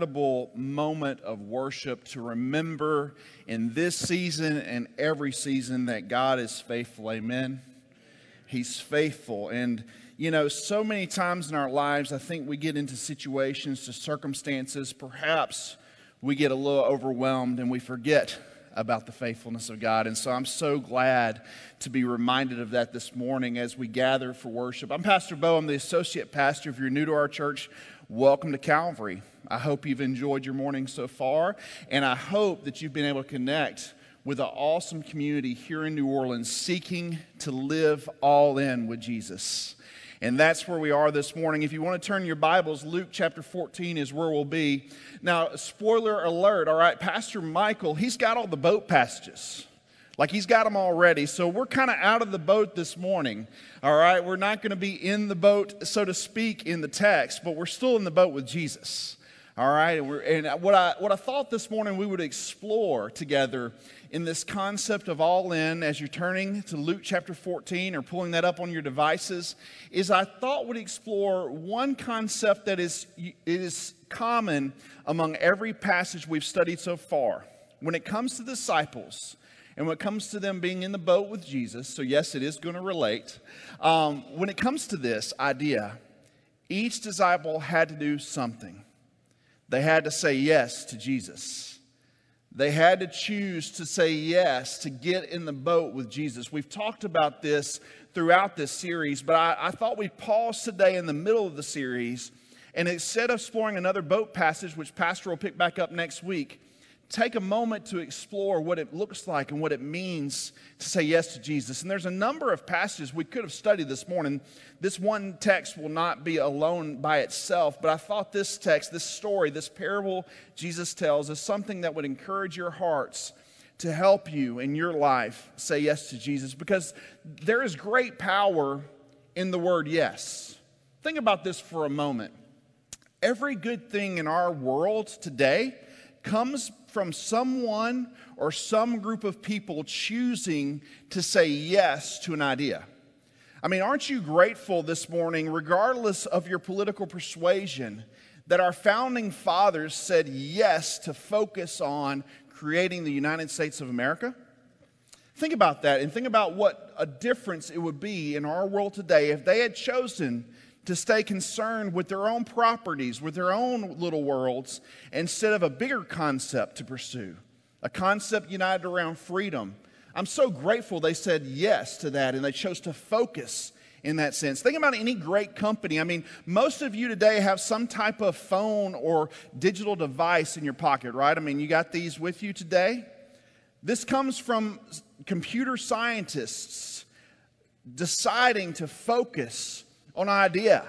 incredible moment of worship to remember in this season and every season that God is faithful. Amen. He's faithful. And, you know, so many times in our lives, I think we get into situations, to circumstances, perhaps we get a little overwhelmed and we forget about the faithfulness of God. And so I'm so glad to be reminded of that this morning as we gather for worship. I'm Pastor Bo, I'm the associate pastor. If you're new to our church, welcome to Calvary. I hope you've enjoyed your morning so far, and I hope that you've been able to connect with an awesome community here in New Orleans seeking to live all in with Jesus. And that's where we are this morning. If you want to turn your Bibles, Luke chapter 14 is where we'll be. Now, spoiler alert, all right, Pastor Michael, he's got all the boat passages. Like he's got them already. So we're kind of out of the boat this morning. All right, we're not going to be in the boat, so to speak, in the text, but we're still in the boat with Jesus. All right, and, and what, I, what I thought this morning we would explore together in this concept of all in as you're turning to Luke chapter 14 or pulling that up on your devices is I thought we'd explore one concept that is, is common among every passage we've studied so far. When it comes to disciples, and when it comes to them being in the boat with Jesus, so yes, it is going to relate. Um, when it comes to this idea, each disciple had to do something. They had to say yes to Jesus. They had to choose to say yes to get in the boat with Jesus. We've talked about this throughout this series, but I, I, thought we'd pause today in the middle of the series and instead of exploring another boat passage, which Pastor will pick back up next week, take a moment to explore what it looks like and what it means to say yes to Jesus. And there's a number of passages we could have studied this morning. This one text will not be alone by itself, but I thought this text, this story, this parable Jesus tells is something that would encourage your hearts to help you in your life say yes to Jesus because there is great power in the word yes. Think about this for a moment. Every good thing in our world today comes from someone or some group of people choosing to say yes to an idea. I mean, aren't you grateful this morning, regardless of your political persuasion, that our founding fathers said yes to focus on creating the United States of America? Think about that and think about what a difference it would be in our world today if they had chosen to stay concerned with their own properties, with their own little worlds, instead of a bigger concept to pursue, a concept united around freedom. I'm so grateful they said yes to that and they chose to focus in that sense. Think about any great company. I mean, most of you today have some type of phone or digital device in your pocket, right? I mean, you got these with you today. This comes from computer scientists deciding to focus on an idea,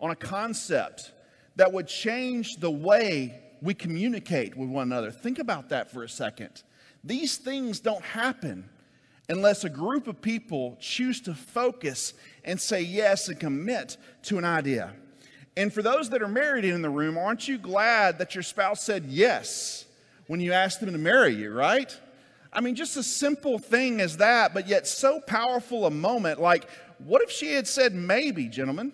on a concept that would change the way we communicate with one another. Think about that for a second. These things don't happen unless a group of people choose to focus and say yes and commit to an idea. And for those that are married in the room, aren't you glad that your spouse said yes when you asked them to marry you, right? I mean, just a simple thing as that, but yet so powerful a moment. Like, what if she had said maybe, gentlemen?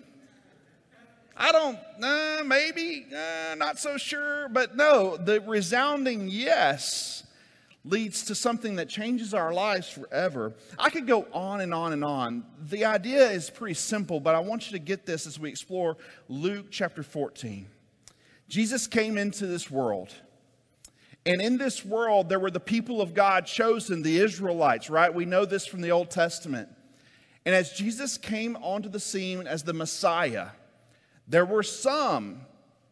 I don't, uh, maybe, uh, not so sure. But no, the resounding yes leads to something that changes our lives forever. I could go on and on and on. The idea is pretty simple, but I want you to get this as we explore Luke chapter 14. Jesus came into this world. And in this world, there were the people of God chosen, the Israelites, right? We know this from the Old Testament. And as Jesus came onto the scene as the Messiah, there were some,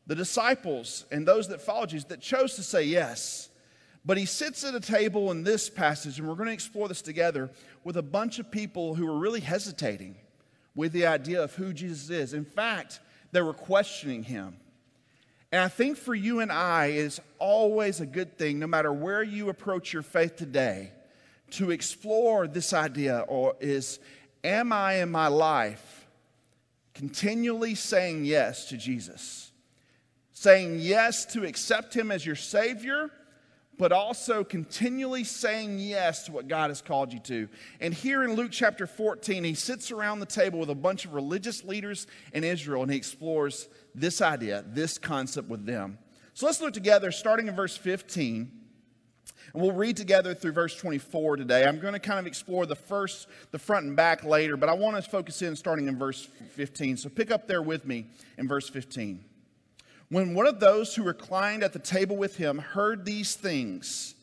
the disciples and those that followed Jesus, that chose to say yes. But he sits at a table in this passage, and we're going to explore this together with a bunch of people who were really hesitating with the idea of who Jesus is. In fact, they were questioning him. And I think for you and I, it is always a good thing, no matter where you approach your faith today, to explore this idea or is am I in my life continually saying yes to Jesus? Saying yes to accept Him as your Savior, but also continually saying yes to what God has called you to. And here in Luke chapter 14, he sits around the table with a bunch of religious leaders in Israel and he explores this idea, this concept with them. So let's look together, starting in verse 15. And we'll read together through verse 24 today. I'm going to kind of explore the first, the front and back later, but I want to focus in starting in verse 15. So pick up there with me in verse 15. When one of those who reclined at the table with him heard these things,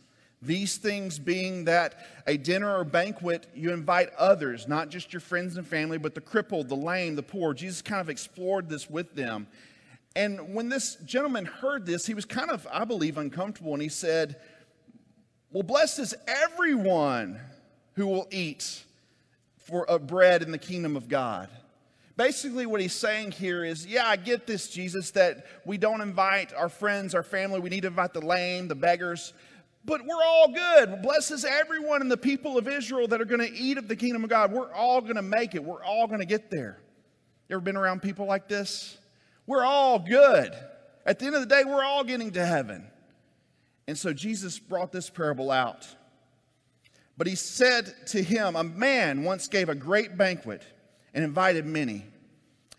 these things being that a dinner or banquet, you invite others, not just your friends and family, but the crippled, the lame, the poor. Jesus kind of explored this with them. And when this gentleman heard this, he was kind of, I believe, uncomfortable. And he said, Well, blessed is everyone who will eat for a bread in the kingdom of God. Basically, what he's saying here is, yeah, I get this, Jesus, that we don't invite our friends, our family. We need to invite the lame, the beggars but we're all good. Blesses everyone in the people of Israel that are going to eat of the kingdom of God. We're all going to make it. We're all going to get there. You ever been around people like this? We're all good. At the end of the day, we're all getting to heaven. And so Jesus brought this parable out. But he said to him, A man once gave a great banquet and invited many.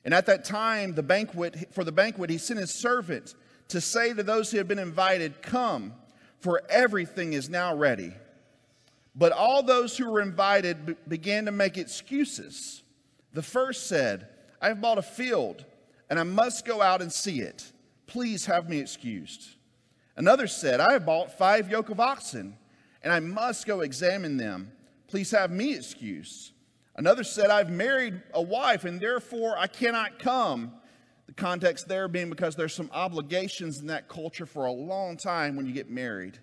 And at that time, the banquet, for the banquet, he sent his servant to say to those who had been invited, Come for everything is now ready. But all those who were invited b- began to make excuses. The first said, I have bought a field and I must go out and see it. Please have me excused. Another said, I have bought five yoke of oxen and I must go examine them. Please have me excused. Another said, I've married a wife and therefore I cannot come. The context there being because there's some obligations in that culture for a long time when you get married.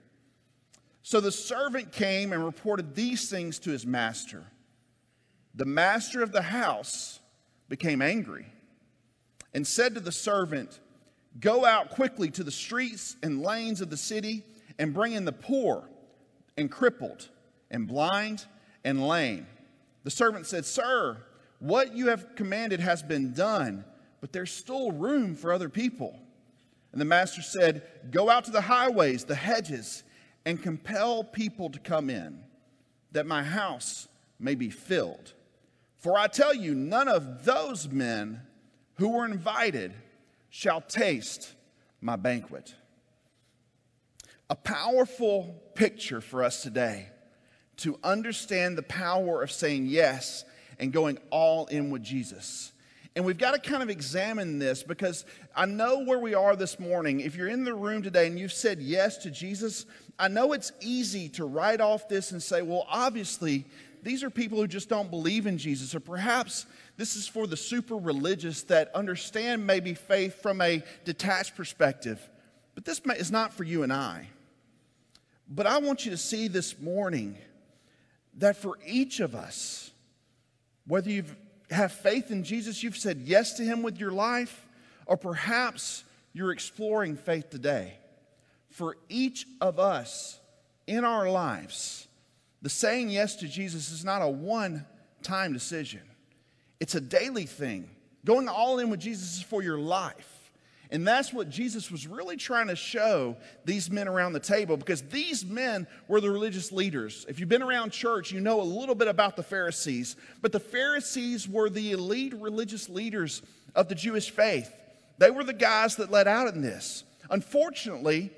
So the servant came and reported these things to his master. The master of the house became angry and said to the servant, Go out quickly to the streets and lanes of the city and bring in the poor and crippled and blind and lame. The servant said, Sir, what you have commanded has been done but there's still room for other people. And the master said, Go out to the highways, the hedges, and compel people to come in, that my house may be filled. For I tell you, none of those men who were invited shall taste my banquet. A powerful picture for us today to understand the power of saying yes and going all in with Jesus. And we've got to kind of examine this because I know where we are this morning. If you're in the room today and you've said yes to Jesus, I know it's easy to write off this and say, well, obviously, these are people who just don't believe in Jesus. Or perhaps this is for the super religious that understand maybe faith from a detached perspective. But this is not for you and I. But I want you to see this morning that for each of us, whether you've faith in Jesus, you've said yes to Him with your life, or perhaps you're exploring faith today. For each of us in our lives, the saying yes to Jesus is not a one time decision, it's a daily thing. Going all in with Jesus is for your life. And that's what Jesus was really trying to show these men around the table because these men were the religious leaders. If you've been around church, you know a little bit about the Pharisees. But the Pharisees were the elite religious leaders of the Jewish faith. They were the guys that led out in this. Unfortunately,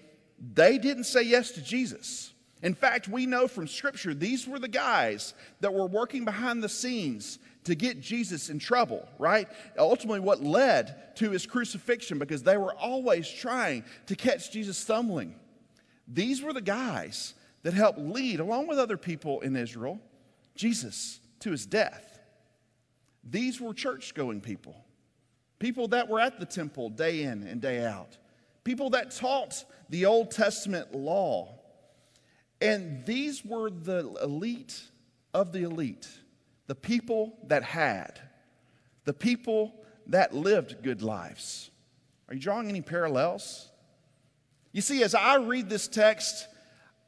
they didn't say yes to Jesus. In fact, we know from Scripture these were the guys that were working behind the scenes to get Jesus in trouble, right? Ultimately, what led to his crucifixion because they were always trying to catch Jesus stumbling. These were the guys that helped lead, along with other people in Israel, Jesus to his death. These were church going people, people that were at the temple day in and day out, people that taught the Old Testament law. And these were the elite of the elite the people that had, the people that lived good lives. Are you drawing any parallels? You see, as I read this text,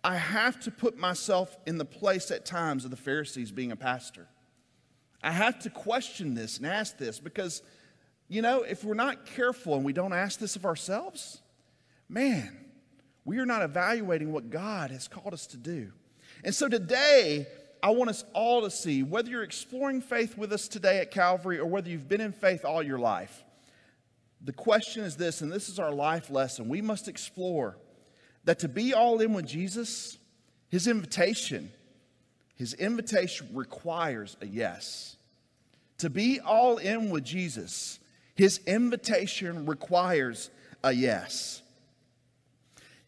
I have to put myself in the place at times of the Pharisees being a pastor. I have to question this and ask this because, you know, if we're not careful and we don't ask this of ourselves, man, we are not evaluating what God has called us to do. And so today, I want us all to see, whether you're exploring faith with us today at Calvary or whether you've been in faith all your life, The question is this, and this is our life lesson. We must explore that to be all in with Jesus, his invitation, his invitation requires a yes. To be all in with Jesus, his invitation requires a yes.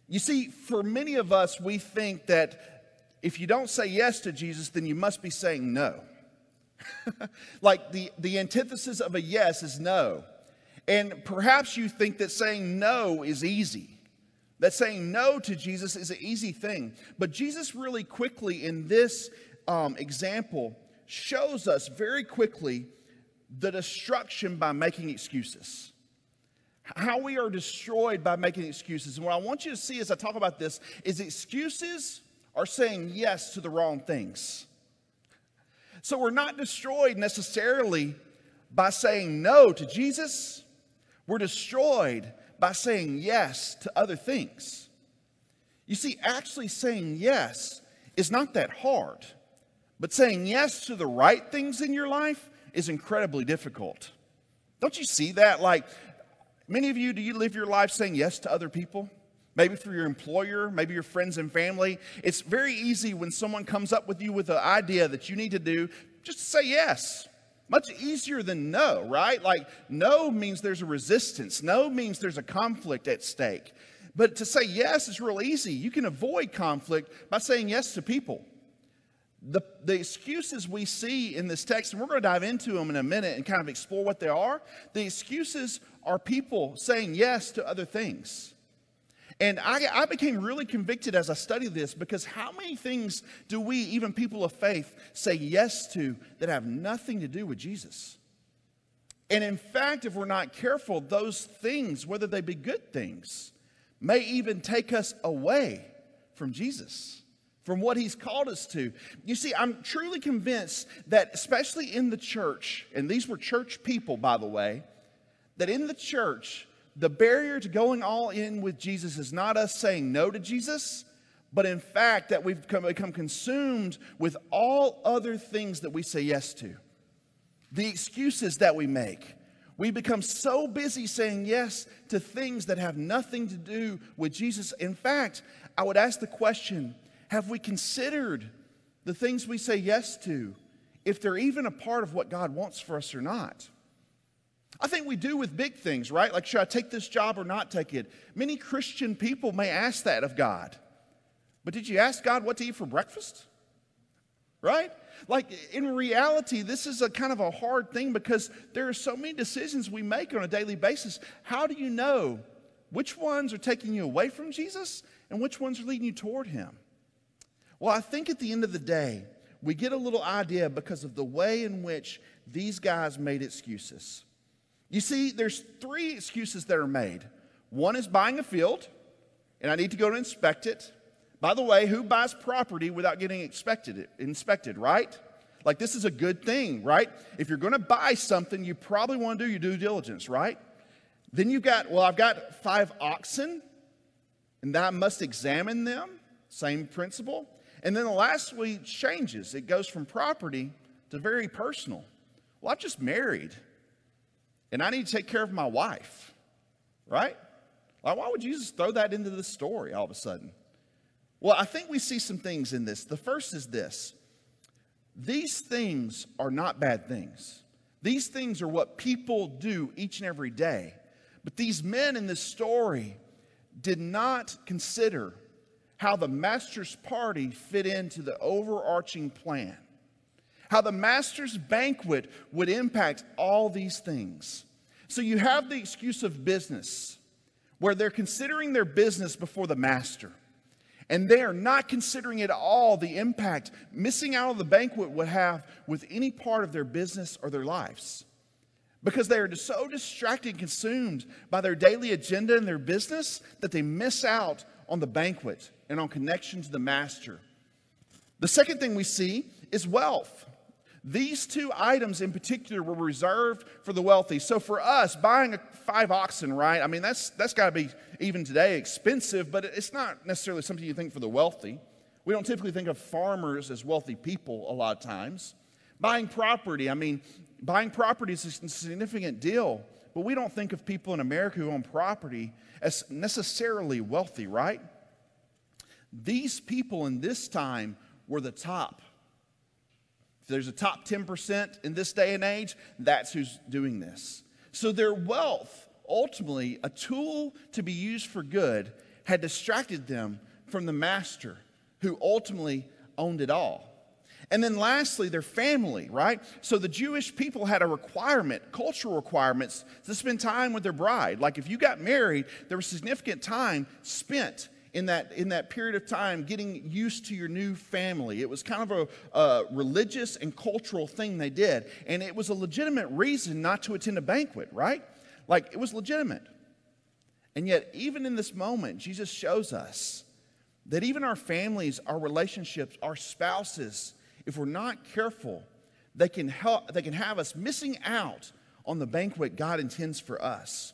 You see, for many of us, we think that if you don't say yes to Jesus, then you must be saying no. like the, the antithesis of a yes is no. And perhaps you think that saying no is easy, that saying no to Jesus is an easy thing. But Jesus, really quickly in this um, example, shows us very quickly the destruction by making excuses. How we are destroyed by making excuses. And what I want you to see as I talk about this is excuses are saying yes to the wrong things. So we're not destroyed necessarily by saying no to Jesus, we're destroyed by saying yes to other things. You see, actually saying yes is not that hard, but saying yes to the right things in your life is incredibly difficult. Don't you see that? Like, many of you, do you live your life saying yes to other people? Maybe through your employer, maybe your friends and family. It's very easy when someone comes up with you with an idea that you need to do, just say yes. Much easier than no, right? Like, no means there's a resistance, no means there's a conflict at stake. But to say yes is real easy. You can avoid conflict by saying yes to people the, the excuses we see in this text, and we're going to dive into them in a minute and kind of explore what they are. The excuses are people saying yes to other things. And I, I, became really convicted as I studied this because how many things do we, even people of faith, say yes to that have nothing to do with Jesus? And in fact, if we're not careful, those things, whether they be good things, may even take us away from Jesus from what he's called us to. You see, I'm truly convinced that, especially in the church, and these were church people, by the way, that in the church, the barrier to going all in with Jesus is not us saying no to Jesus, but in fact that we've become consumed with all other things that we say yes to. The excuses that we make. We become so busy saying yes to things that have nothing to do with Jesus. In fact, I would ask the question have we considered the things we say yes to, if they're even a part of what God wants for us or not? I think we do with big things, right? Like, should I take this job or not take it? Many Christian people may ask that of God. But did you ask God what to eat for breakfast? Right? Like, in reality, this is a kind of a hard thing because there are so many decisions we make on a daily basis. How do you know which ones are taking you away from Jesus and which ones are leading you toward Him? Well, I think at the end of the day, we get a little idea because of the way in which these guys made excuses. You see, there's three excuses that are made. One is buying a field, and I need to go to inspect it. By the way, who buys property without getting inspected, inspected, right? Like this is a good thing, right? If you're going to buy something, you probably want to do your due diligence, right? Then you've got, well, I've got five oxen, and I must examine them. Same principle. And then the last week changes. It goes from property to very personal. Well, I've just married and I need to take care of my wife, right? Like, Why would Jesus throw that into the story all of a sudden? Well, I think we see some things in this. The first is this these things are not bad things, these things are what people do each and every day. But these men in this story did not consider how the master's party fit into the overarching plan, how the master's banquet would impact all these things. So you have the excuse of business, where they're considering their business before the master. And they are not considering at all the impact missing out on the banquet would have with any part of their business or their lives. Because they are so distracted and consumed by their daily agenda and their business that they miss out on the banquet and on connection to the master. The second thing we see is wealth. These two items in particular were reserved for the wealthy. So for us, buying a five oxen, right? I mean, that's that's got to be even today expensive, but it's not necessarily something you think for the wealthy. We don't typically think of farmers as wealthy people a lot of times. Buying property, I mean, buying property is a significant deal but we don't think of people in America who own property as necessarily wealthy, right? These people in this time were the top. There's a top 10% in this day and age, that's who's doing this. So their wealth, ultimately a tool to be used for good, had distracted them from the master who ultimately owned it all. And then lastly, their family, right? So the Jewish people had a requirement, cultural requirements, to spend time with their bride. Like if you got married, there was significant time spent in that, in that period of time getting used to your new family. It was kind of a, a religious and cultural thing they did. And it was a legitimate reason not to attend a banquet, right? Like it was legitimate. And yet, even in this moment, Jesus shows us that even our families, our relationships, our spouses, if we're not careful, they can, help, they can have us missing out on the banquet God intends for us.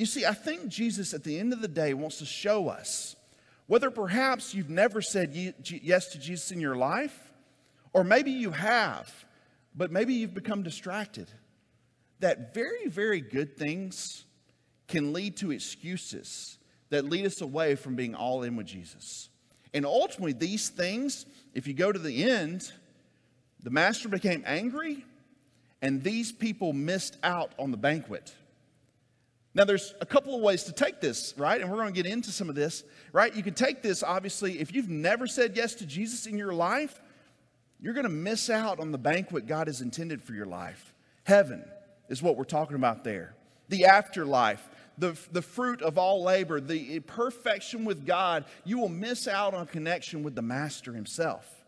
You see, I think Jesus at the end of the day wants to show us whether perhaps you've never said yes to Jesus in your life, or maybe you have, but maybe you've become distracted, that very, very good things can lead to excuses that lead us away from being all in with Jesus. And ultimately, these things, if you go to the end, the master became angry, and these people missed out on the banquet. Now, there's a couple of ways to take this, right? And we're going to get into some of this, right? You can take this, obviously, if you've never said yes to Jesus in your life, you're going to miss out on the banquet God has intended for your life. Heaven is what we're talking about there. The afterlife, the, the fruit of all labor, the perfection with God, you will miss out on connection with the Master Himself.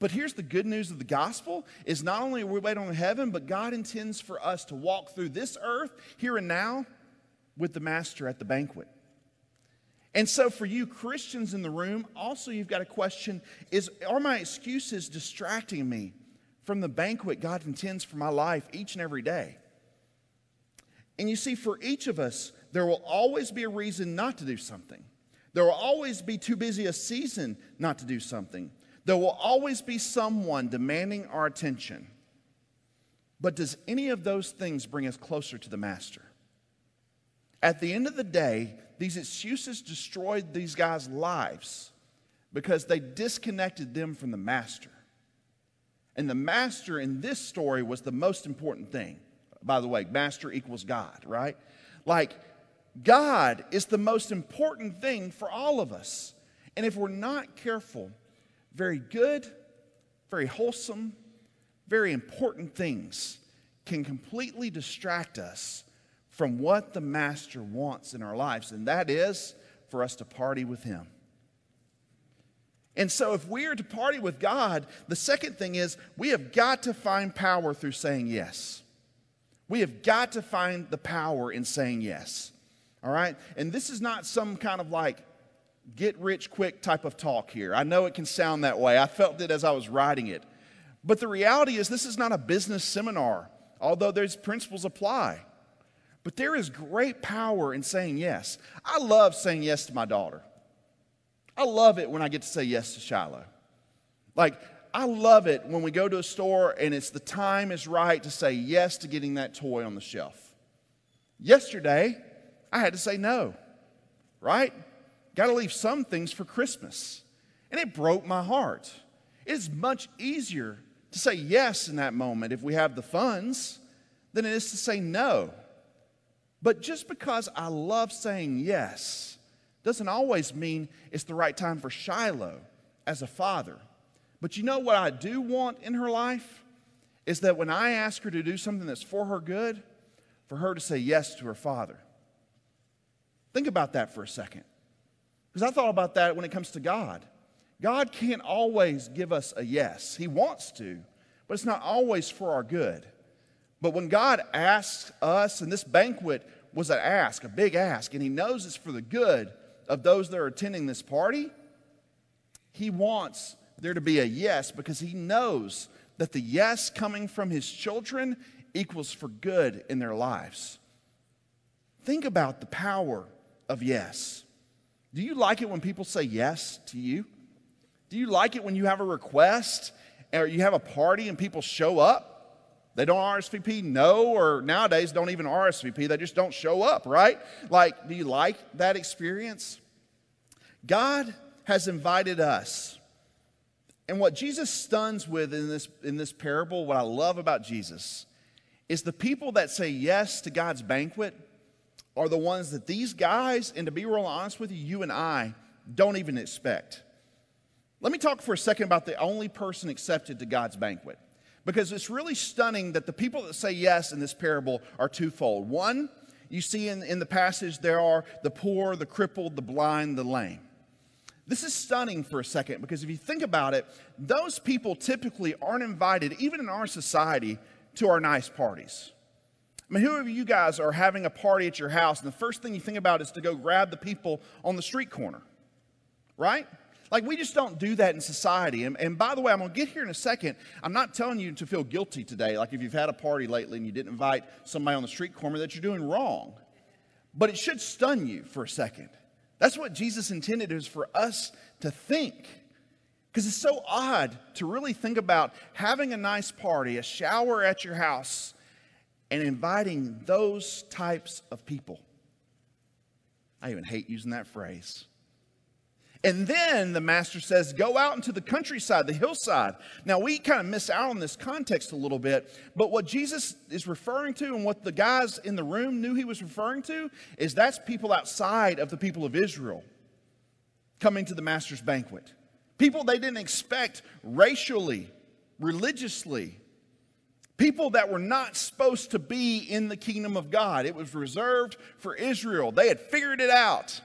But here's the good news of the gospel is not only are we waiting on heaven, but God intends for us to walk through this earth here and now with the master at the banquet. And so for you Christians in the room, also you've got a question is are my excuses distracting me from the banquet God intends for my life each and every day? And you see, for each of us, there will always be a reason not to do something. There will always be too busy a season not to do something. There will always be someone demanding our attention. But does any of those things bring us closer to the Master? At the end of the day, these excuses destroyed these guys' lives because they disconnected them from the Master. And the Master in this story was the most important thing by the way, master equals God, right? Like, God is the most important thing for all of us. And if we're not careful, very good, very wholesome, very important things can completely distract us from what the Master wants in our lives, and that is for us to party with Him. And so, if we are to party with God, the second thing is we have got to find power through saying yes. We have got to find the power in saying yes. All right? And this is not some kind of like get rich quick type of talk here. I know it can sound that way. I felt it as I was writing it. But the reality is, this is not a business seminar, although those principles apply. But there is great power in saying yes. I love saying yes to my daughter. I love it when I get to say yes to Shiloh. Like, I love it when we go to a store and it's the time is right to say yes to getting that toy on the shelf. Yesterday, I had to say no, right? Got to leave some things for Christmas. And it broke my heart. It is much easier to say yes in that moment if we have the funds than it is to say no. But just because I love saying yes doesn't always mean it's the right time for Shiloh as a father. But you know what I do want in her life? Is that when I ask her to do something that's for her good, for her to say yes to her father. Think about that for a second. Because I thought about that when it comes to God. God can't always give us a yes. He wants to, but it's not always for our good. But when God asks us, and this banquet was an ask, a big ask, and He knows it's for the good of those that are attending this party, He wants there to be a yes because he knows that the yes coming from his children equals for good in their lives. Think about the power of yes. Do you like it when people say yes to you? Do you like it when you have a request or you have a party and people show up? They don't RSVP, no, or nowadays don't even RSVP. They just don't show up, right? Like, do you like that experience? God has invited us. And what Jesus stuns with in this, in this parable, what I love about Jesus, is the people that say yes to God's banquet are the ones that these guys, and to be real honest with you, you and I don't even expect. Let me talk for a second about the only person accepted to God's banquet. Because it's really stunning that the people that say yes in this parable are twofold. One, you see in, in the passage, there are the poor, the crippled, the blind, the lame. This is stunning for a second because if you think about it, those people typically aren't invited, even in our society, to our nice parties. I mean, who of you guys are having a party at your house, and the first thing you think about is to go grab the people on the street corner, right? Like, we just don't do that in society. And, and by the way, I'm going to get here in a second. I'm not telling you to feel guilty today, like if you've had a party lately and you didn't invite somebody on the street corner that you're doing wrong. But it should stun you for a second. That's what Jesus intended is for us to think. Because it's so odd to really think about having a nice party, a shower at your house, and inviting those types of people. I even hate using that phrase. And then the master says, Go out into the countryside, the hillside. Now, we kind of miss out on this context a little bit, but what Jesus is referring to and what the guys in the room knew he was referring to is that's people outside of the people of Israel coming to the master's banquet. People they didn't expect racially, religiously. People that were not supposed to be in the kingdom of God. It was reserved for Israel. They had figured it out.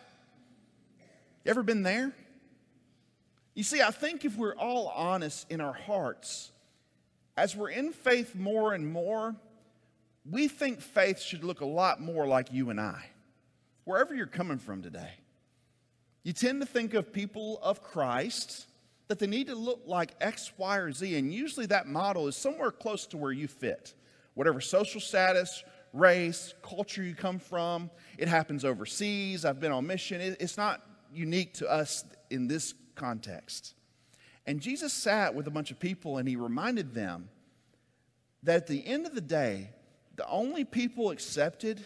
You ever been there? You see, I think if we're all honest in our hearts, as we're in faith more and more, we think faith should look a lot more like you and I, wherever you're coming from today. You tend to think of people of Christ that they need to look like X, Y, or Z, and usually that model is somewhere close to where you fit. Whatever social status, race, culture you come from, it happens overseas. I've been on mission. It's not unique to us in this context. And Jesus sat with a bunch of people and he reminded them that at the end of the day, the only people accepted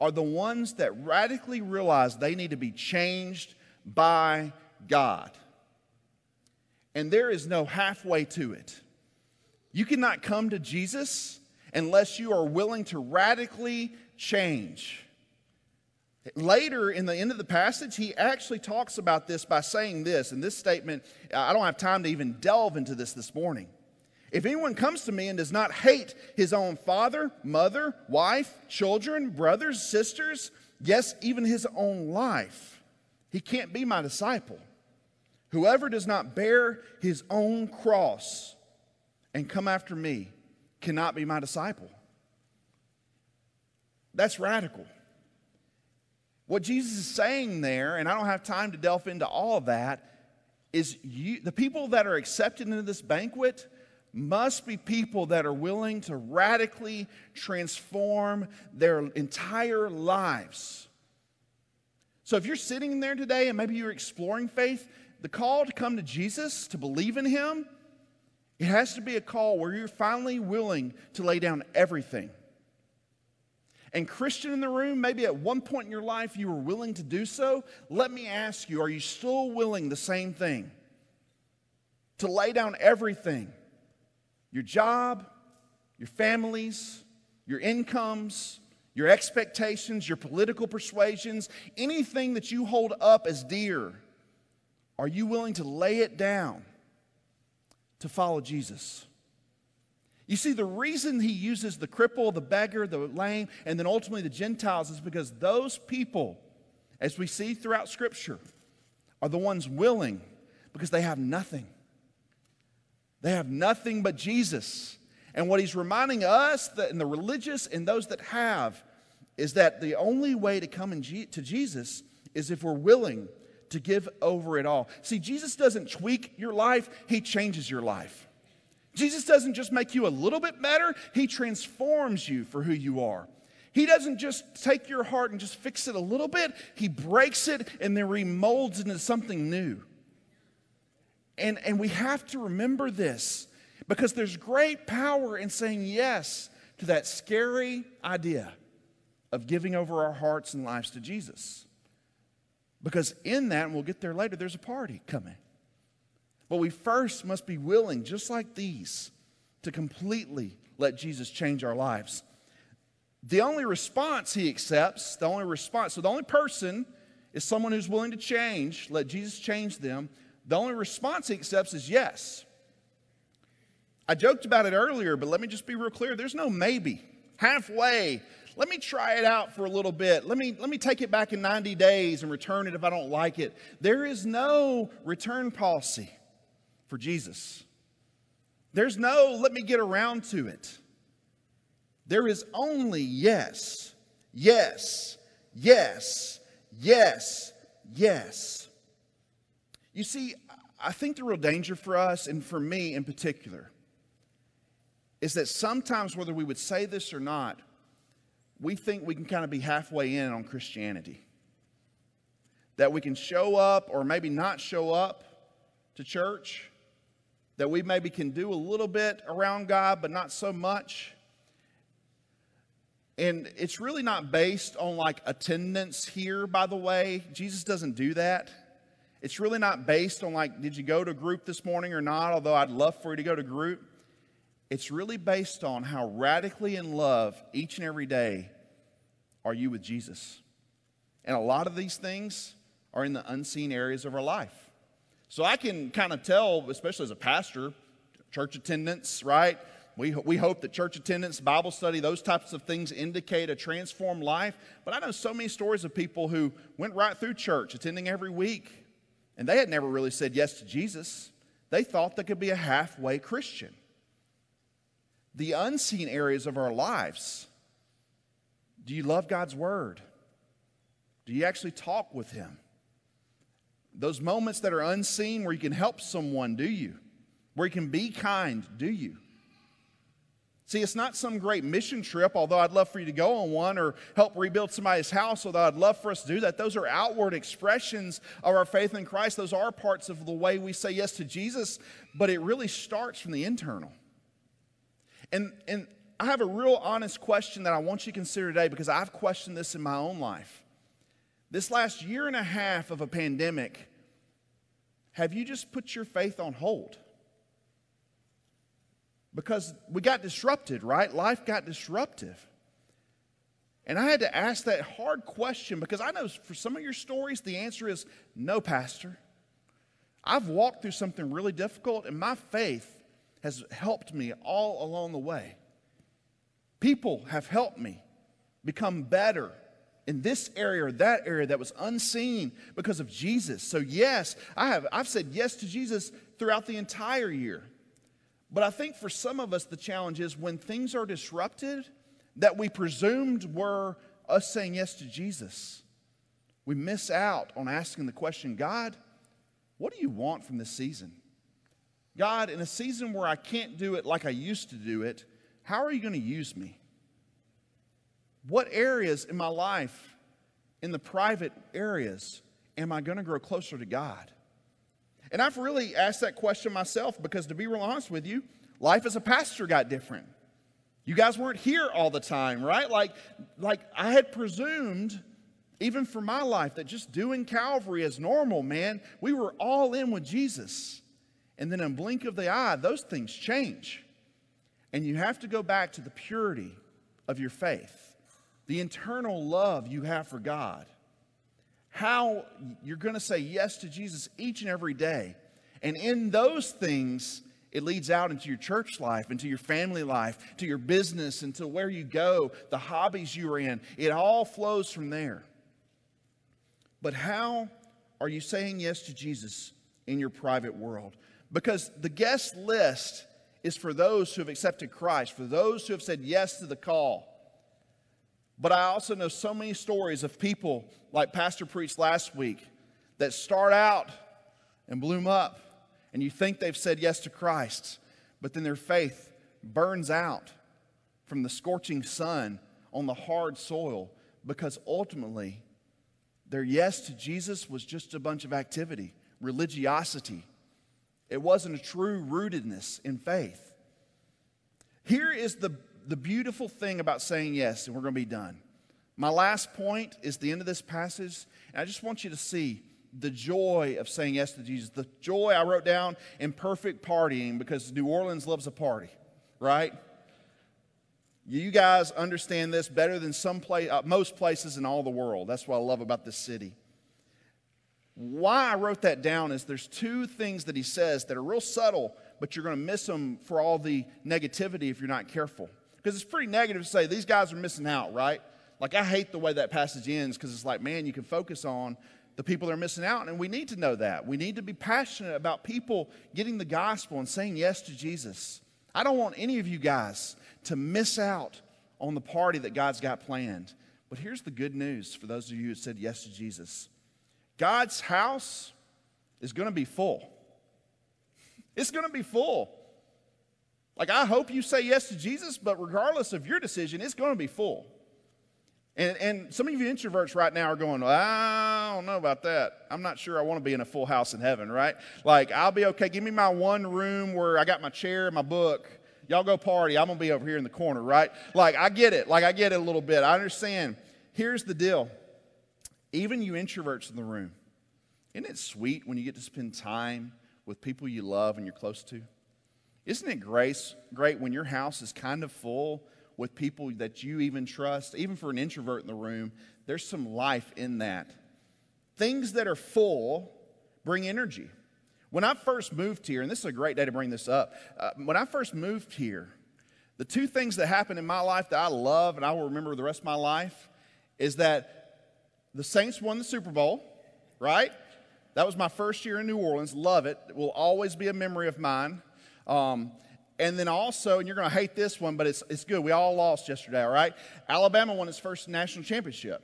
are the ones that radically realize they need to be changed by God. And there is no halfway to it. You cannot come to Jesus unless you are willing to radically change. Later in the end of the passage, he actually talks about this by saying this. And this statement, I don't have time to even delve into this this morning. If anyone comes to me and does not hate his own father, mother, wife, children, brothers, sisters, yes, even his own life, he can't be my disciple. Whoever does not bear his own cross and come after me cannot be my disciple. That's radical. What Jesus is saying there, and I don't have time to delve into all of that, is you, the people that are accepted into this banquet must be people that are willing to radically transform their entire lives. So if you're sitting there today and maybe you're exploring faith, the call to come to Jesus, to believe in Him, it has to be a call where you're finally willing to lay down everything. And, Christian in the room, maybe at one point in your life you were willing to do so. Let me ask you, are you still willing the same thing? To lay down everything your job, your families, your incomes, your expectations, your political persuasions, anything that you hold up as dear, are you willing to lay it down to follow Jesus? You see, the reason he uses the cripple, the beggar, the lame, and then ultimately the Gentiles is because those people, as we see throughout Scripture, are the ones willing because they have nothing. They have nothing but Jesus. And what he's reminding us that in the religious and those that have is that the only way to come to Jesus is if we're willing to give over it all. See, Jesus doesn't tweak your life, he changes your life. Jesus doesn't just make you a little bit better, he transforms you for who you are. He doesn't just take your heart and just fix it a little bit, he breaks it and then remolds it into something new. And, and we have to remember this Because there's great power in saying yes to that scary idea of giving over our hearts and lives to Jesus. Because in that, and we'll get there later, there's a party coming. But we first must be willing, just like these, to completely let Jesus change our lives. The only response he accepts, the only response, so the only person is someone who's willing to change, let Jesus change them. The only response he accepts is yes. I joked about it earlier, but let me just be real clear. There's no maybe. Halfway. Let me try it out for a little bit. Let me, let me take it back in 90 days and return it if I don't like it. There is no return policy for Jesus. There's no let me get around to it. There is only yes, yes, yes, yes, yes. You see, I think the real danger for us, and for me in particular, is that sometimes, whether we would say this or not, we think we can kind of be halfway in on Christianity. That we can show up or maybe not show up to church. That we maybe can do a little bit around God, but not so much. And it's really not based on like attendance here, by the way. Jesus doesn't do that. It's really not based on like, did you go to group this morning or not? Although I'd love for you to go to group. It's really based on how radically in love each and every day are you with Jesus. And a lot of these things are in the unseen areas of our life. So I can kind of tell, especially as a pastor, church attendance, right? We, we hope that church attendance, Bible study, those types of things indicate a transformed life. But I know so many stories of people who went right through church, attending every week, and they had never really said yes to Jesus. They thought they could be a halfway Christian the unseen areas of our lives. Do you love God's word? Do you actually talk with Him? Those moments that are unseen where you can help someone, do you? Where you can be kind, do you? See, it's not some great mission trip, although I'd love for you to go on one or help rebuild somebody's house, although I'd love for us to do that. Those are outward expressions of our faith in Christ. Those are parts of the way we say yes to Jesus, but it really starts from the internal. And, and I have a real honest question that I want you to consider today because I've questioned this in my own life. This last year and a half of a pandemic, have you just put your faith on hold? Because we got disrupted, right? Life got disruptive. And I had to ask that hard question because I know for some of your stories, the answer is no, Pastor. I've walked through something really difficult, and my faith has helped me all along the way. People have helped me become better in this area or that area that was unseen because of Jesus. So yes, I have I've said yes to Jesus throughout the entire year. But I think for some of us the challenge is when things are disrupted that we presumed were us saying yes to Jesus. We miss out on asking the question, God, what do you want from this season? God, in a season where I can't do it like I used to do it, how are you going to use me? What areas in my life, in the private areas, am I going to grow closer to God? And I've really asked that question myself because, to be real honest with you, life as a pastor got different. You guys weren't here all the time, right? Like, like I had presumed, even for my life, that just doing Calvary is normal, man. We were all in with Jesus. And then in a blink of the eye, those things change. And you have to go back to the purity of your faith, the internal love you have for God, how you're going to say yes to Jesus each and every day. And in those things, it leads out into your church life, into your family life, to your business, into where you go, the hobbies you are in. It all flows from there. But how are you saying yes to Jesus in your private world? Because the guest list is for those who have accepted Christ, for those who have said yes to the call. But I also know so many stories of people, like Pastor preached last week, that start out and bloom up, and you think they've said yes to Christ, but then their faith burns out from the scorching sun on the hard soil because ultimately their yes to Jesus was just a bunch of activity, religiosity, it wasn't a true rootedness in faith. Here is the, the beautiful thing about saying yes, and we're going to be done. My last point is the end of this passage, and I just want you to see the joy of saying yes to Jesus. The joy I wrote down in perfect partying because New Orleans loves a party, right? You guys understand this better than some place, uh, most places in all the world. That's what I love about this city. Why I wrote that down is there's two things that he says that are real subtle, but you're going to miss them for all the negativity if you're not careful. Because it's pretty negative to say these guys are missing out, right? Like, I hate the way that passage ends because it's like, man, you can focus on the people that are missing out. And we need to know that. We need to be passionate about people getting the gospel and saying yes to Jesus. I don't want any of you guys to miss out on the party that God's got planned. But here's the good news for those of you who said yes to Jesus God's house is going to be full. It's going to be full. Like, I hope you say yes to Jesus, but regardless of your decision, it's going to be full. And, and some of you introverts right now are going, I don't know about that. I'm not sure I want to be in a full house in heaven, right? Like, I'll be okay. Give me my one room where I got my chair and my book. Y'all go party. I'm going to be over here in the corner, right? Like, I get it. Like, I get it a little bit. I understand. Here's the deal even you introverts in the room, isn't it sweet when you get to spend time with people you love and you're close to? Isn't it grace, great when your house is kind of full with people that you even trust, even for an introvert in the room, there's some life in that. Things that are full bring energy. When I first moved here, and this is a great day to bring this up, uh, when I first moved here, the two things that happened in my life that I love and I will remember the rest of my life is that the Saints won the Super Bowl, right? That was my first year in New Orleans. Love it. It will always be a memory of mine. Um, and then also, and you're going to hate this one, but it's, it's good. We all lost yesterday, all right? Alabama won its first national championship.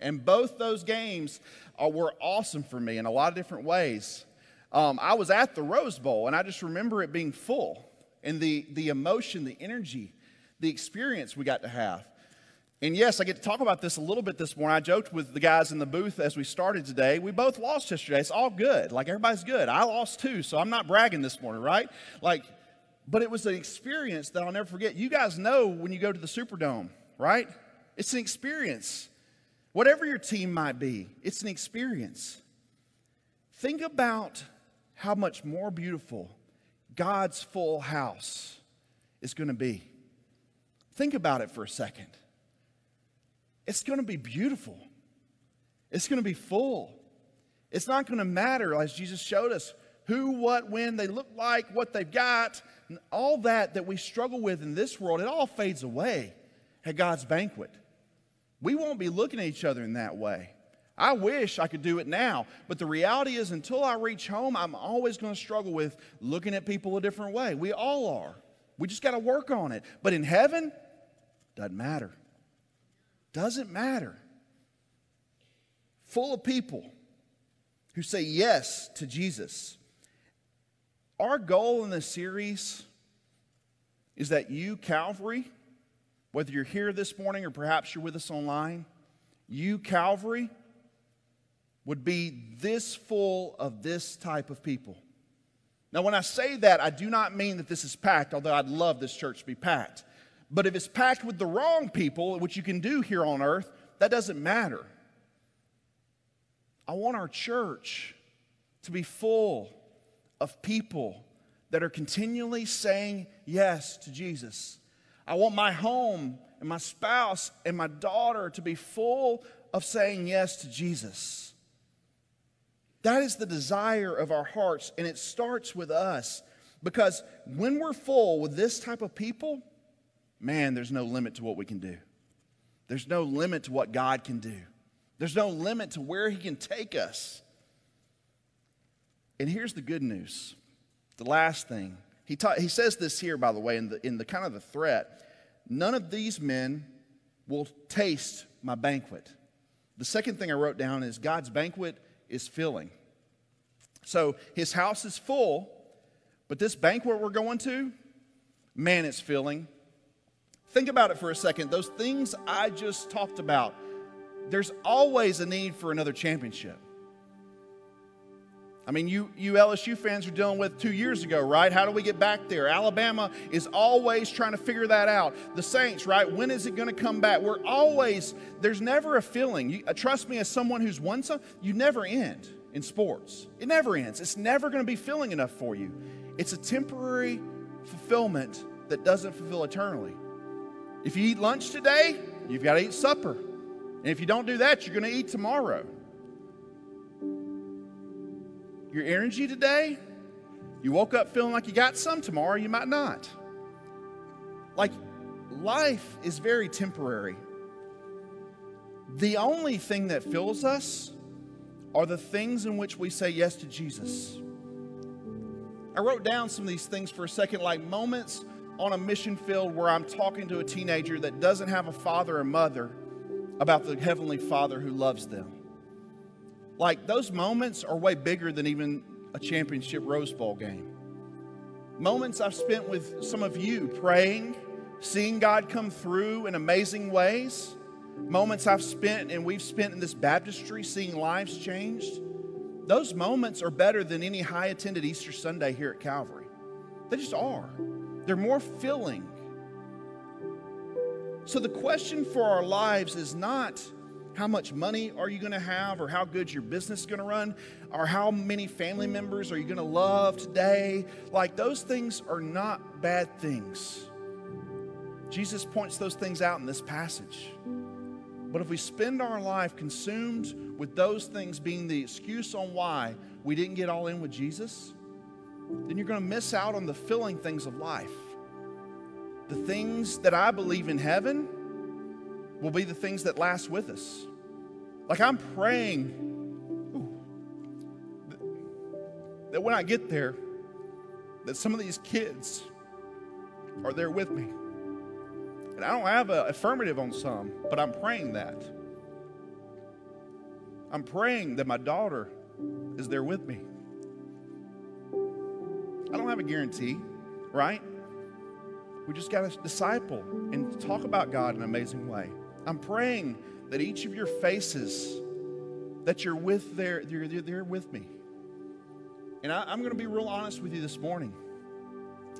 And both those games uh, were awesome for me in a lot of different ways. Um, I was at the Rose Bowl, and I just remember it being full and the, the emotion, the energy, the experience we got to have. And yes, I get to talk about this a little bit this morning. I joked with the guys in the booth as we started today. We both lost yesterday. It's all good. Like everybody's good. I lost too, so I'm not bragging this morning, right? Like but it was an experience that I'll never forget. You guys know when you go to the Superdome, right? It's an experience. Whatever your team might be, it's an experience. Think about how much more beautiful God's full house is going to be. Think about it for a second. It's going to be beautiful. It's going to be full. It's not going to matter, as Jesus showed us, who, what, when they look like, what they've got and all that that we struggle with in this world, it all fades away at God's banquet. We won't be looking at each other in that way. I wish I could do it now, but the reality is, until I reach home, I'm always going to struggle with looking at people a different way. We all are. We just got to work on it. But in heaven, doesn't matter. Doesn't matter. Full of people who say yes to Jesus. Our goal in this series is that you, Calvary, whether you're here this morning or perhaps you're with us online, you, Calvary, would be this full of this type of people. Now, when I say that, I do not mean that this is packed, although I'd love this church to be packed. But if it's packed with the wrong people, which you can do here on earth, that doesn't matter. I want our church to be full of people that are continually saying yes to Jesus. I want my home and my spouse and my daughter to be full of saying yes to Jesus. That is the desire of our hearts, and it starts with us. Because when we're full with this type of people, man, there's no limit to what we can do. There's no limit to what God can do. There's no limit to where He can take us. And here's the good news the last thing. He, ta- he says this here, by the way, in the, in the kind of the threat. None of these men will taste my banquet. The second thing I wrote down is God's banquet is filling. So his house is full, but this banquet we're going to, man, it's filling. Think about it for a second. Those things I just talked about, there's always a need for another championship. I mean, you, you LSU fans are dealing with two years ago, right? How do we get back there? Alabama is always trying to figure that out. The Saints, right? When is it going to come back? We're always, there's never a feeling. You, uh, trust me, as someone who's won some, you never end in sports. It never ends. It's never going to be filling enough for you. It's a temporary fulfillment that doesn't fulfill eternally. If you eat lunch today, you've got to eat supper. And if you don't do that, you're going to eat tomorrow. Your energy today, you woke up feeling like you got some, tomorrow you might not. Like, life is very temporary. The only thing that fills us are the things in which we say yes to Jesus. I wrote down some of these things for a second, like moments on a mission field where I'm talking to a teenager that doesn't have a father or mother about the Heavenly Father who loves them. Like those moments are way bigger than even a championship Rose Bowl game. Moments I've spent with some of you praying, seeing God come through in amazing ways. Moments I've spent and we've spent in this baptistry seeing lives changed. Those moments are better than any high attended Easter Sunday here at Calvary. They just are. They're more filling. So the question for our lives is not how much money are you going to have or how good your business is going to run or how many family members are you going to love today. Like those things are not bad things. Jesus points those things out in this passage. But if we spend our life consumed with those things being the excuse on why we didn't get all in with jesus then you're going to miss out on the filling things of life the things that i believe in heaven will be the things that last with us. Like I'm praying ooh, that when I get there, that some of these kids are there with me. And I don't have an affirmative on some, but I'm praying that. I'm praying that my daughter is there with me. I don't have a guarantee, right? We just got to disciple and talk about God in an amazing way. I'm praying that each of your faces that you're with there, you're, you're there with me. And I, I'm going to be real honest with you this morning.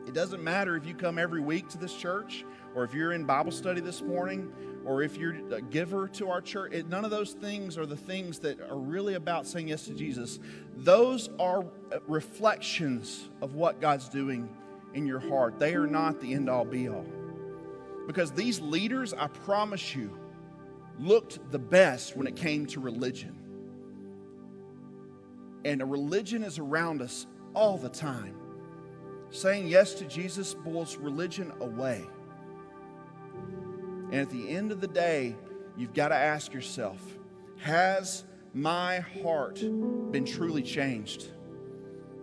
It doesn't matter if you come every week to this church, or if you're in Bible study this morning, or if you're a giver to our church. It, none of those things are the things that are really about saying yes to Jesus. Those are reflections of what God's doing in your heart. They are not the end all be all. Because these leaders, I promise you, looked the best when it came to religion. And a religion is around us all the time. Saying yes to Jesus boils religion away. And at the end of the day, you've got to ask yourself Has my heart been truly changed?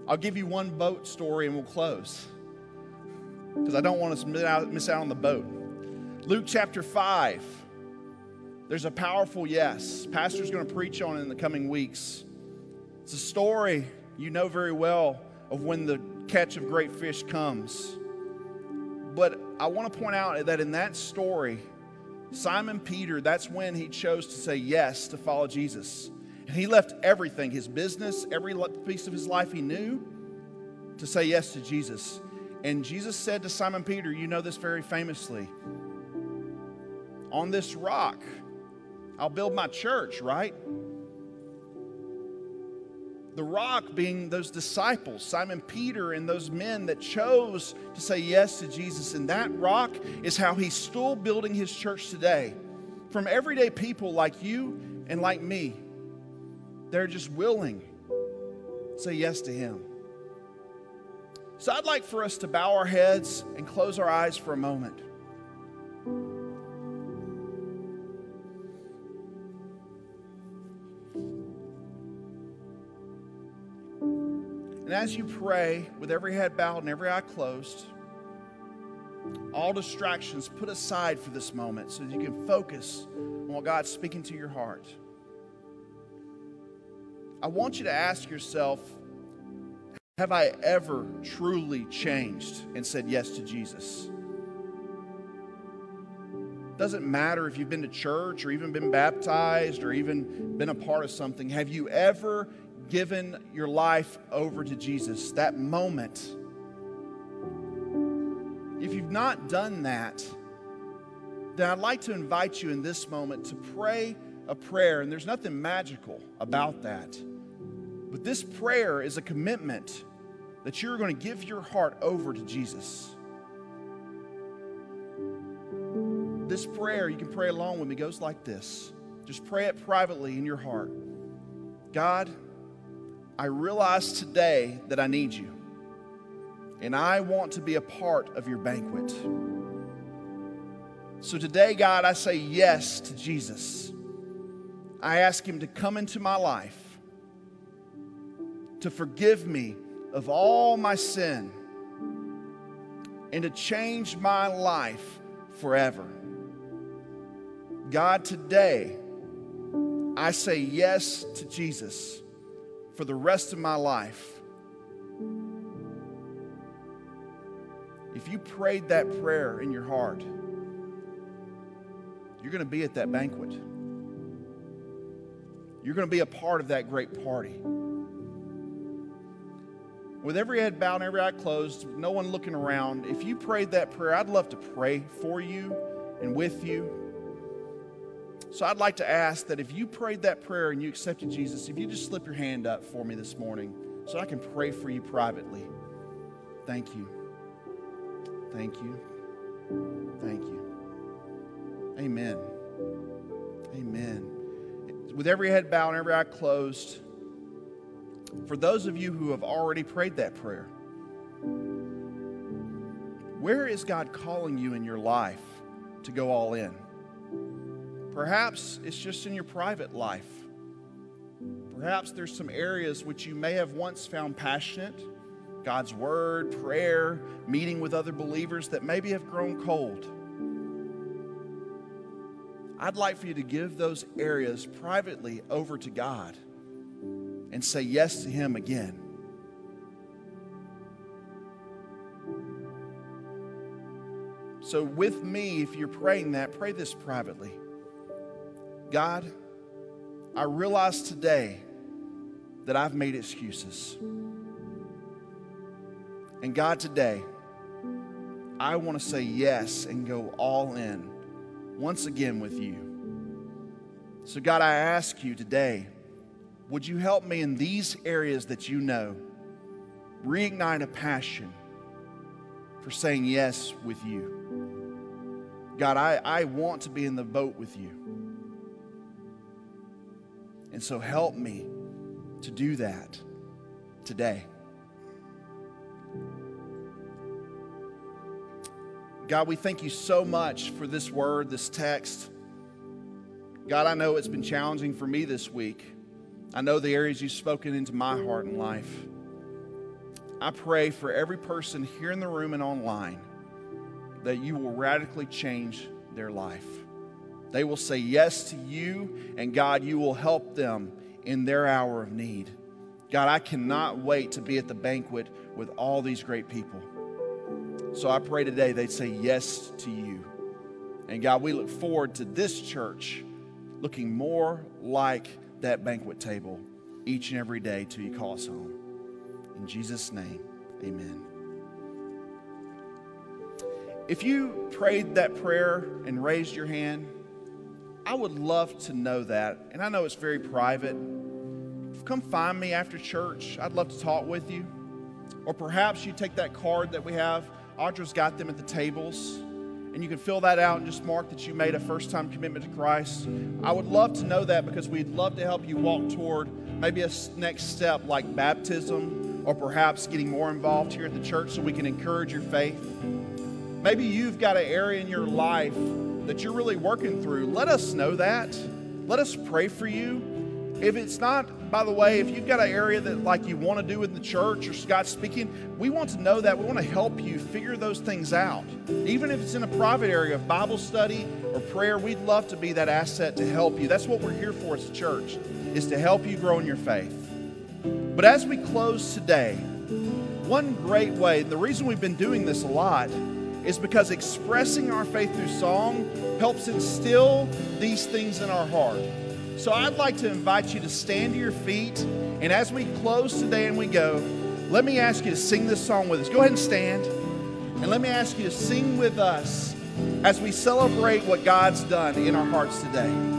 I'll give you one boat story and we'll close because I don't want to miss out, on the boat. Luke chapter 5. There's a powerful yes. Pastor's going to preach on it in the coming weeks. It's a story you know very well of when the catch of great fish comes. But I want to point out that in that story, Simon Peter, that's when he chose to say yes to follow Jesus. And he left everything his business, every piece of his life he knew to say yes to Jesus. And Jesus said to Simon Peter, You know this very famously on this rock, I'll build my church, right? The rock being those disciples, Simon Peter, and those men that chose to say yes to Jesus. And that rock is how he's still building his church today. From everyday people like you and like me, they're just willing to say yes to him. So I'd like for us to bow our heads and close our eyes for a moment. And as you pray, with every head bowed and every eye closed, all distractions put aside for this moment so that you can focus on what God's speaking to your heart. I want you to ask yourself Have I ever truly changed and said yes to Jesus? Doesn't matter if you've been to church or even been baptized or even been a part of something. Have you ever given your life over to Jesus, that moment, if you've not done that, then I'd like to invite you in this moment to pray a prayer. And there's nothing magical about that. But this prayer is a commitment that you're going to give your heart over to Jesus. This prayer, you can pray along with me, goes like this. Just pray it privately in your heart. God, I realize today that I need you, and I want to be a part of your banquet. So today, God, I say yes to Jesus. I ask him to come into my life, to forgive me of all my sin, and to change my life forever. God, today, I say yes to Jesus for the rest of my life. If you prayed that prayer in your heart, you're going to be at that banquet. You're going to be a part of that great party. With every head bowed and every eye closed, no one looking around, if you prayed that prayer, I'd love to pray for you and with you. So I'd like to ask that if you prayed that prayer and you accepted Jesus, if you just slip your hand up for me this morning so I can pray for you privately. Thank you. Thank you. Thank you. Amen. Amen. With every head bowed and every eye closed, for those of you who have already prayed that prayer, where is God calling you in your life to go all in? Perhaps it's just in your private life. Perhaps there's some areas which you may have once found passionate God's Word, prayer, meeting with other believers that maybe have grown cold. I'd like for you to give those areas privately over to God and say yes to Him again. So, with me, if you're praying that, pray this privately. God, I realize today that I've made excuses. And God, today, I want to say yes and go all in once again with you. So, God, I ask you today, would you help me in these areas that you know? Reignite a passion for saying yes with you. God, I, I want to be in the boat with you. And so help me to do that today. God, we thank you so much for this word, this text. God, I know it's been challenging for me this week. I know the areas you've spoken into my heart and life. I pray for every person here in the room and online that you will radically change their life. They will say yes to you, and God, you will help them in their hour of need. God, I cannot wait to be at the banquet with all these great people. So I pray today they'd say yes to you. And God, we look forward to this church looking more like that banquet table each and every day till you call us home. In Jesus' name, amen. If you prayed that prayer and raised your hand, I would love to know that. And I know it's very private. Come find me after church. I'd love to talk with you. Or perhaps you take that card that we have. Audra's got them at the tables. And you can fill that out and just mark that you made a first time commitment to Christ. I would love to know that because we'd love to help you walk toward maybe a next step like baptism or perhaps getting more involved here at the church so we can encourage your faith. Maybe you've got an area in your life that you're really working through, let us know that. Let us pray for you. If it's not, by the way, if you've got an area that like you want to do in the church or Scott speaking, we want to know that. We want to help you figure those things out. Even if it's in a private area of Bible study or prayer, we'd love to be that asset to help you. That's what we're here for as a church, is to help you grow in your faith. But as we close today, one great way, the reason we've been doing this a lot is because expressing our faith through song helps instill these things in our heart. So I'd like to invite you to stand to your feet. And as we close today and we go, let me ask you to sing this song with us. Go ahead and stand. And let me ask you to sing with us as we celebrate what God's done in our hearts today.